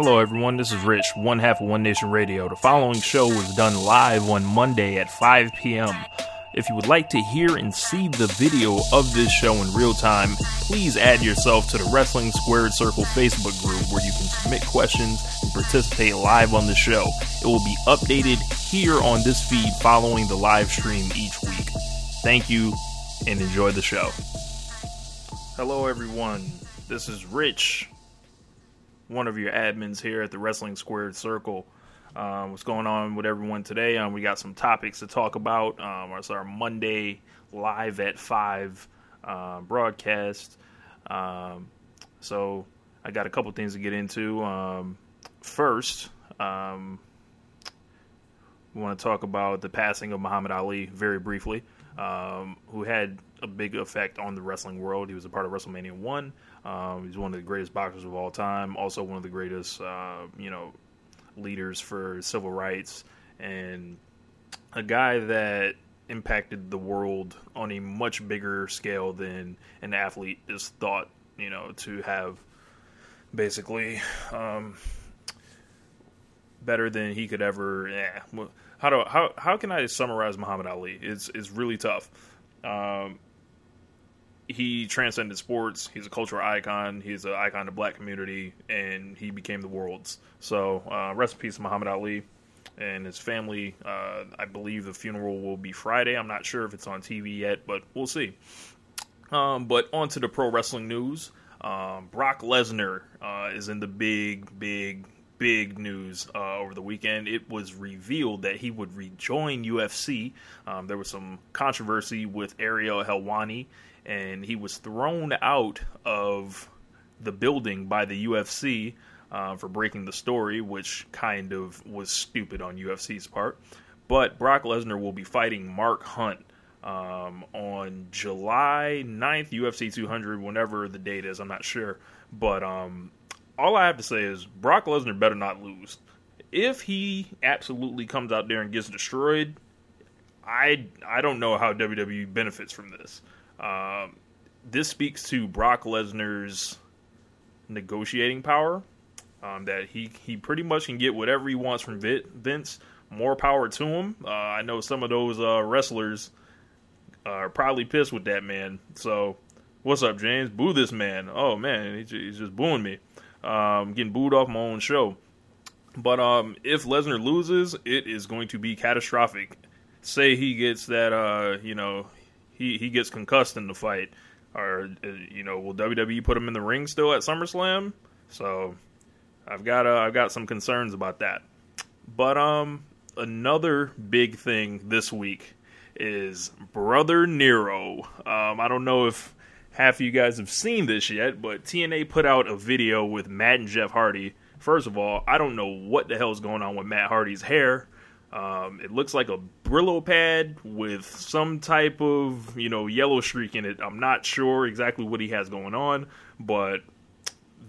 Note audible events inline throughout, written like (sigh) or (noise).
Hello, everyone. This is Rich, one half of One Nation Radio. The following show was done live on Monday at 5 p.m. If you would like to hear and see the video of this show in real time, please add yourself to the Wrestling Squared Circle Facebook group where you can submit questions and participate live on the show. It will be updated here on this feed following the live stream each week. Thank you and enjoy the show. Hello, everyone. This is Rich, one of your admins here at the Wrestling Squared Circle. Um, what's going on with everyone today? Um, we got some topics to talk about. Um, it's our Monday live at five uh, broadcast. Um, so I got a couple things to get into. Um, first, we want to talk about the passing of Muhammad Ali very briefly, who had a big effect on the wrestling world. He was a part of WrestleMania one. he's one of the greatest boxers of all time. Also one of the greatest, uh, you know leaders for civil rights and a guy that impacted the world on a much bigger scale than an athlete is thought, you know, to have basically um, better than he could ever. Yeah, how do how how can I summarize Muhammad Ali? It's it's really tough. Um, he transcended sports. He's a cultural icon. He's an icon to black community, and he became the world's. So, uh, rest in peace, Muhammad Ali and his family. Uh, I believe the funeral will be Friday. I'm not sure if it's on TV yet, but we'll see. Um, but on to the pro wrestling news. Um, Brock Lesnar uh, is in the big, big, big news uh, over the weekend. It was revealed that he would rejoin UFC. Um, there was some controversy with Ariel Helwani and he was thrown out of the building by the UFC uh, for breaking the story, which kind of was stupid on UFC's part. But Brock Lesnar will be fighting Mark Hunt um, on July 9th, UFC 200, whenever the date is. I'm not sure. But um, all I have to say is Brock Lesnar better not lose. If he absolutely comes out there and gets destroyed, I I don't know how WWE benefits from this. Um, this speaks to Brock Lesnar's negotiating power. Um, that he he pretty much can get whatever he wants from Vince. More power to him. Uh, I know some of those uh, wrestlers are probably pissed with that man. So, what's up, James? Boo this man. Oh man, he's, he's just booing me. Um, getting booed off my own show. But um, if Lesnar loses, it is going to be catastrophic. Say he gets that, uh, you know, he he gets concussed in the fight, or uh, you know, will WWE put him in the ring still at SummerSlam? So I've got uh, I've got some concerns about that. But um, another big thing this week is Brother Nero. Um, I don't know if half of you guys have seen this yet, but TNA put out a video with Matt and Jeff Hardy. First of all, I don't know what the hell is going on with Matt Hardy's hair. Um, it looks like a Brillo pad with some type of you know yellow streak in it. I'm not sure exactly what he has going on, but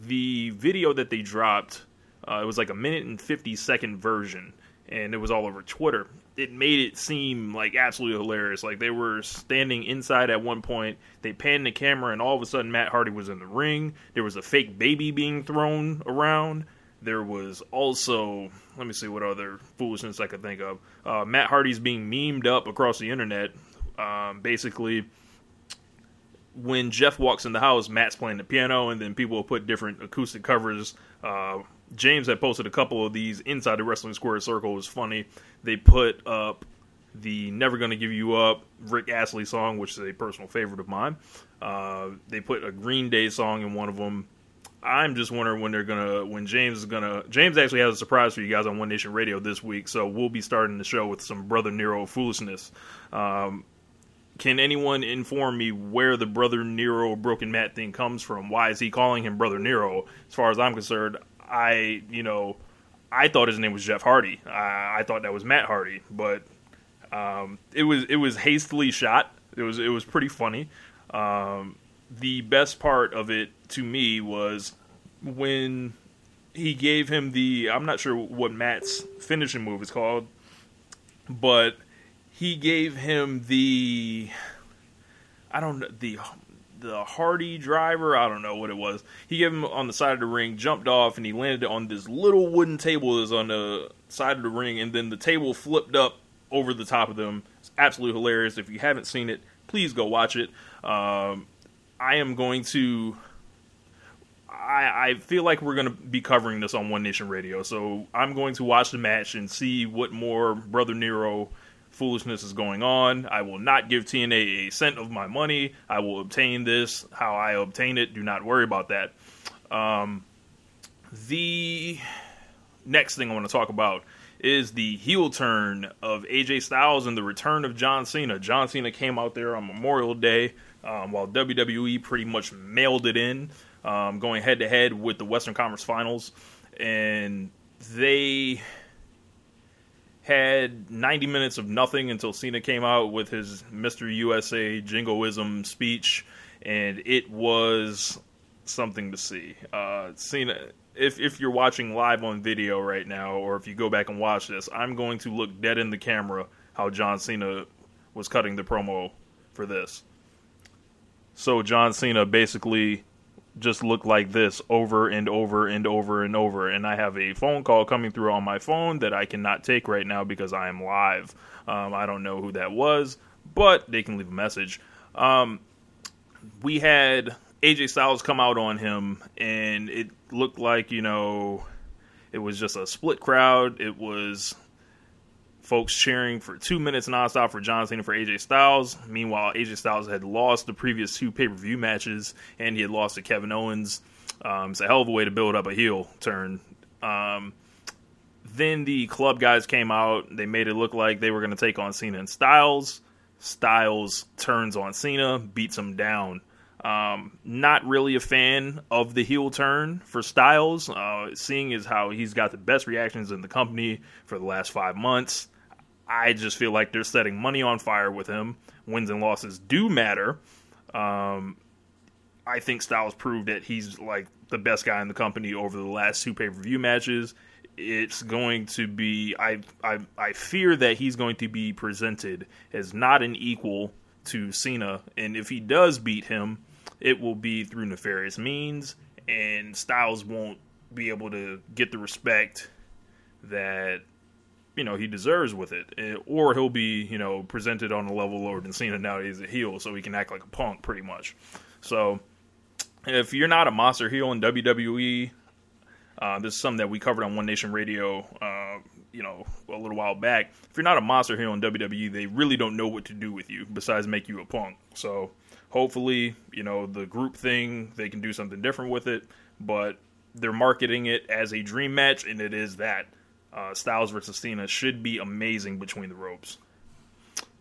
the video that they dropped, uh, it was like a minute and 50 second version, and it was all over Twitter. It made it seem like absolutely hilarious. Like they were standing inside at one point, they panned the camera, and all of a sudden Matt Hardy was in the ring. There was a fake baby being thrown around. There was also, let me see what other foolishness I could think of. Uh, Matt Hardy's being memed up across the internet. Um, basically, when Jeff walks in the house, Matt's playing the piano, and then people will put different acoustic covers. Uh, James had posted a couple of these inside the Wrestling Square Circle. It was funny. They put up the Never Gonna Give You Up Rick Astley song, which is a personal favorite of mine. Uh, they put a Green Day song in one of them. I'm just wondering when they're gonna when James is gonna James actually has a surprise for you guys on One Nation Radio this week, so we'll be starting the show with some Brother Nero foolishness. Um, can anyone inform me where the Brother Nero Broken Matt thing comes from? Why is he calling him Brother Nero? As far as I'm concerned, I you know I thought his name was Jeff Hardy. I, I thought that was Matt Hardy, but um, it was it was hastily shot. It was it was pretty funny. Um, the best part of it to me was when he gave him the I'm not sure what Matt's finishing move is called, but he gave him the I don't know the the Hardy driver. I don't know what it was. He gave him on the side of the ring, jumped off, and he landed on this little wooden table that's on the side of the ring, and then the table flipped up over the top of them. It's absolutely hilarious. If you haven't seen it, please go watch it. Um, I am going to. I, I feel like we're going to be covering this on One Nation Radio, so I'm going to watch the match and see what more Brother Nero foolishness is going on. I will not give TNA a cent of my money. I will obtain this how I obtain it. Do not worry about that. Um, the next thing I want to talk about is the heel turn of AJ Styles and the return of John Cena. John Cena came out there on Memorial Day um, while WWE pretty much mailed it in, um, going head to head with the Western Conference Finals. And they had 90 minutes of nothing until Cena came out with his Mr. USA jingoism speech, and it was something to see. Uh, Cena, if if you're watching live on video right now, or if you go back and watch this, I'm going to look dead in the camera how John Cena was cutting the promo for this. So John Cena basically just look like this over and over and over and over. And I have a phone call coming through on my phone that I cannot take right now because I am live. Um, I don't know who that was, but they can leave a message. Um, we had AJ Styles come out on him, and it looked like, you know, it was just a split crowd. It was folks cheering for two minutes nonstop for John Cena for AJ Styles. Meanwhile, AJ Styles had lost the previous two pay per view matches, and he had lost to Kevin Owens. Um, it's a hell of a way to build up a heel turn. Um, then the club guys came out. They made it look like they were going to take on Cena and Styles. Styles turns on Cena, beats him down. Um, not really a fan of the heel turn for Styles, uh, seeing as how he's got the best reactions in the company for the last five months. I just feel like they're setting money on fire with him. Wins and losses do matter. Um, I think Styles proved that he's like the best guy in the company over the last two pay per view matches. It's going to be I, I I fear that he's going to be presented as not an equal to Cena, and if he does beat him, it will be through nefarious means, and Styles won't be able to get the respect that you know he deserves with it, eh, or he'll be you know presented on a level lower than Cena now he's a heel, so he can act like a punk pretty much. So if you're not a monster heel in WWE, uh, this is something that we covered on One Nation Radio, uh, you know, a little while back. If you're not a monster heel in WWE, they really don't know what to do with you besides make you a punk. So hopefully, you know, the group thing, they can do something different with it, but they're marketing it as a dream match, and it is that uh, Styles versus Cena should be amazing between the ropes.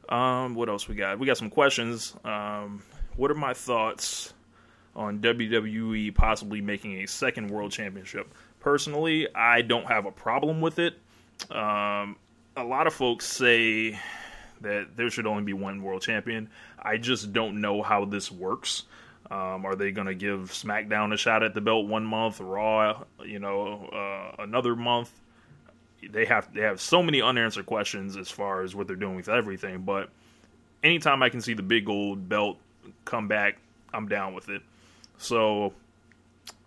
Um, what else we got? We got some questions. Um, what are my thoughts on WWE possibly making a second world championship? Personally, I don't have a problem with it. Um, a lot of folks say that there should only be one world champion. I just don't know how this works. Um, are they going to give SmackDown a shot at the belt one month, Raw, you know, uh, another month? They have they have so many unanswered questions as far as what they're doing with everything. But anytime I can see the big gold belt come back, I'm down with it. So,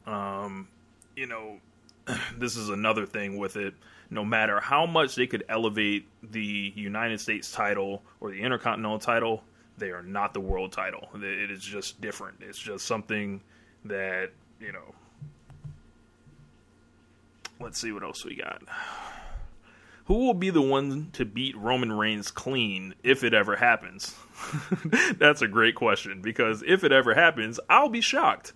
um, you know, (clears throat) this is another thing with it. No matter how much they could elevate the United States title or the Intercontinental title, they are not the world title. It is just different. It's just something that you know. Let's see what else we got. Who will be the one to beat Roman Reigns clean if it ever happens? (laughs) That's a great question because if it ever happens, I'll be shocked.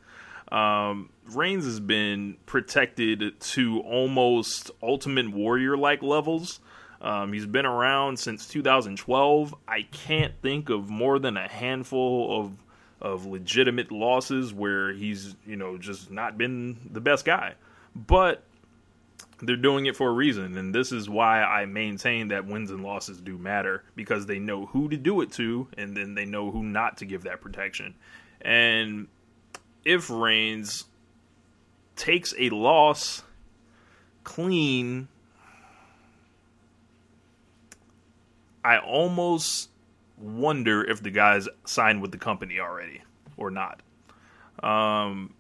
Um, Reigns has been protected to almost Ultimate Warrior like levels. Um, he's been around since 2012. I can't think of more than a handful of of legitimate losses where he's you know just not been the best guy. But they're doing it for a reason and this is why i maintain that wins and losses do matter because they know who to do it to and then they know who not to give that protection and if reigns takes a loss clean i almost wonder if the guys signed with the company already or not. Um,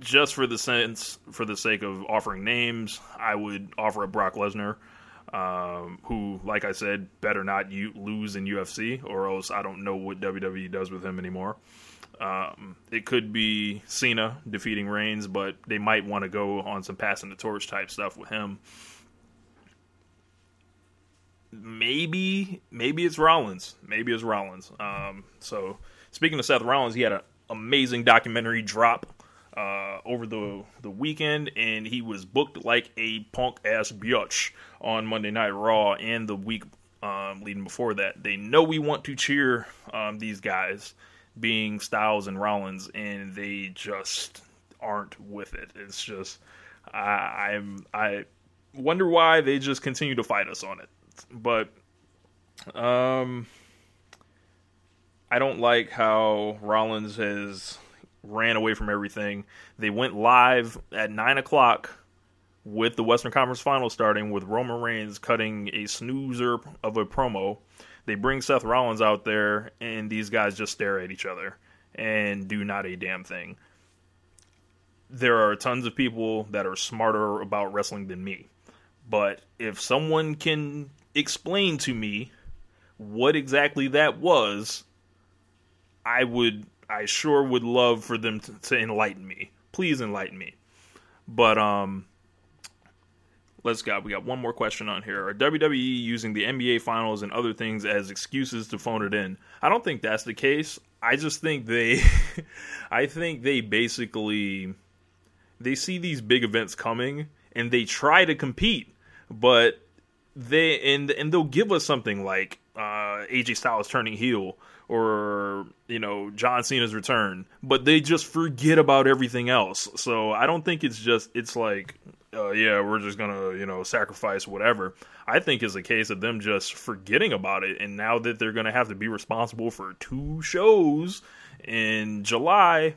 just for the sense, for the sake of offering names, I would offer a Brock Lesnar, um, who, like I said, better not lose in UFC, or else I don't know what WWE does with him anymore. Um, it could be Cena defeating Reigns, but they might want to go on some passing the torch type stuff with him. Maybe, maybe it's Rollins. Maybe it's Rollins. Um, so speaking of Seth Rollins, he had an amazing documentary drop uh, over the the weekend, and he was booked like a punk ass bitch on Monday Night Raw and the week um, leading before that. They know we want to cheer um, these guys, being Styles and Rollins, and they just aren't with it. It's just I, I'm I wonder why they just continue to fight us on it. But um, I don't like how Rollins has ran away from everything. They went live at nine o'clock with the Western Conference Final starting with Roman Reigns cutting a snoozer of a promo. They bring Seth Rollins out there, and these guys just stare at each other and do not a damn thing. There are tons of people that are smarter about wrestling than me. But if someone can explain to me what exactly that was, I would I sure would love for them to, to enlighten me. Please enlighten me. But um let's go. We got one more question on here. Are WWE using the NBA finals and other things as excuses to phone it in? I don't think that's the case. I just think they (laughs) I think they basically they see these big events coming and they try to compete, but they and and they'll give us something like AJ Styles turning heel or you know John Cena's return, but they just forget about everything else. So I don't think it's just it's like uh, yeah we're just gonna you know sacrifice whatever. I think it's a case of them just forgetting about it, and now that they're gonna have to be responsible for two shows in July,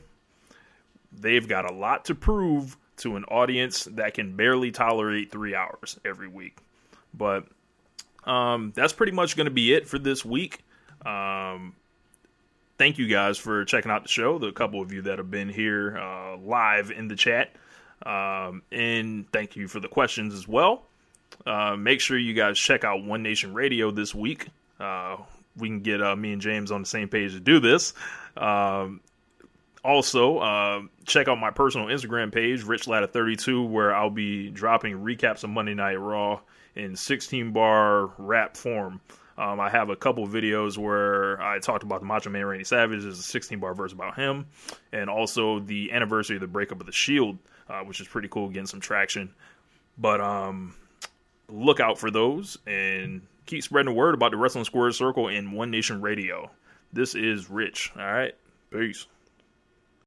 they've got a lot to prove to an audience that can barely tolerate three hours every week. But um, that's pretty much going to be it for this week. Um, thank you guys for checking out the show. The couple of you that have been here uh, live in the chat. Um, and thank you for the questions as well. Uh, make sure you guys check out One Nation Radio this week. Uh, we can get uh, me and James on the same page to do this. Um, also, uh, check out my personal Instagram page, RichLatta32, where I'll be dropping recaps of Monday Night Raw in 16 bar rap form. Um, I have a couple videos where I talked about the Macho Man Randy Savage. There's a 16 bar verse about him, and also the anniversary of the breakup of the Shield, uh, which is pretty cool, getting some traction. But um, look out for those and keep spreading the word about the Wrestling Squared Circle and One Nation Radio. This is Rich. All right, peace.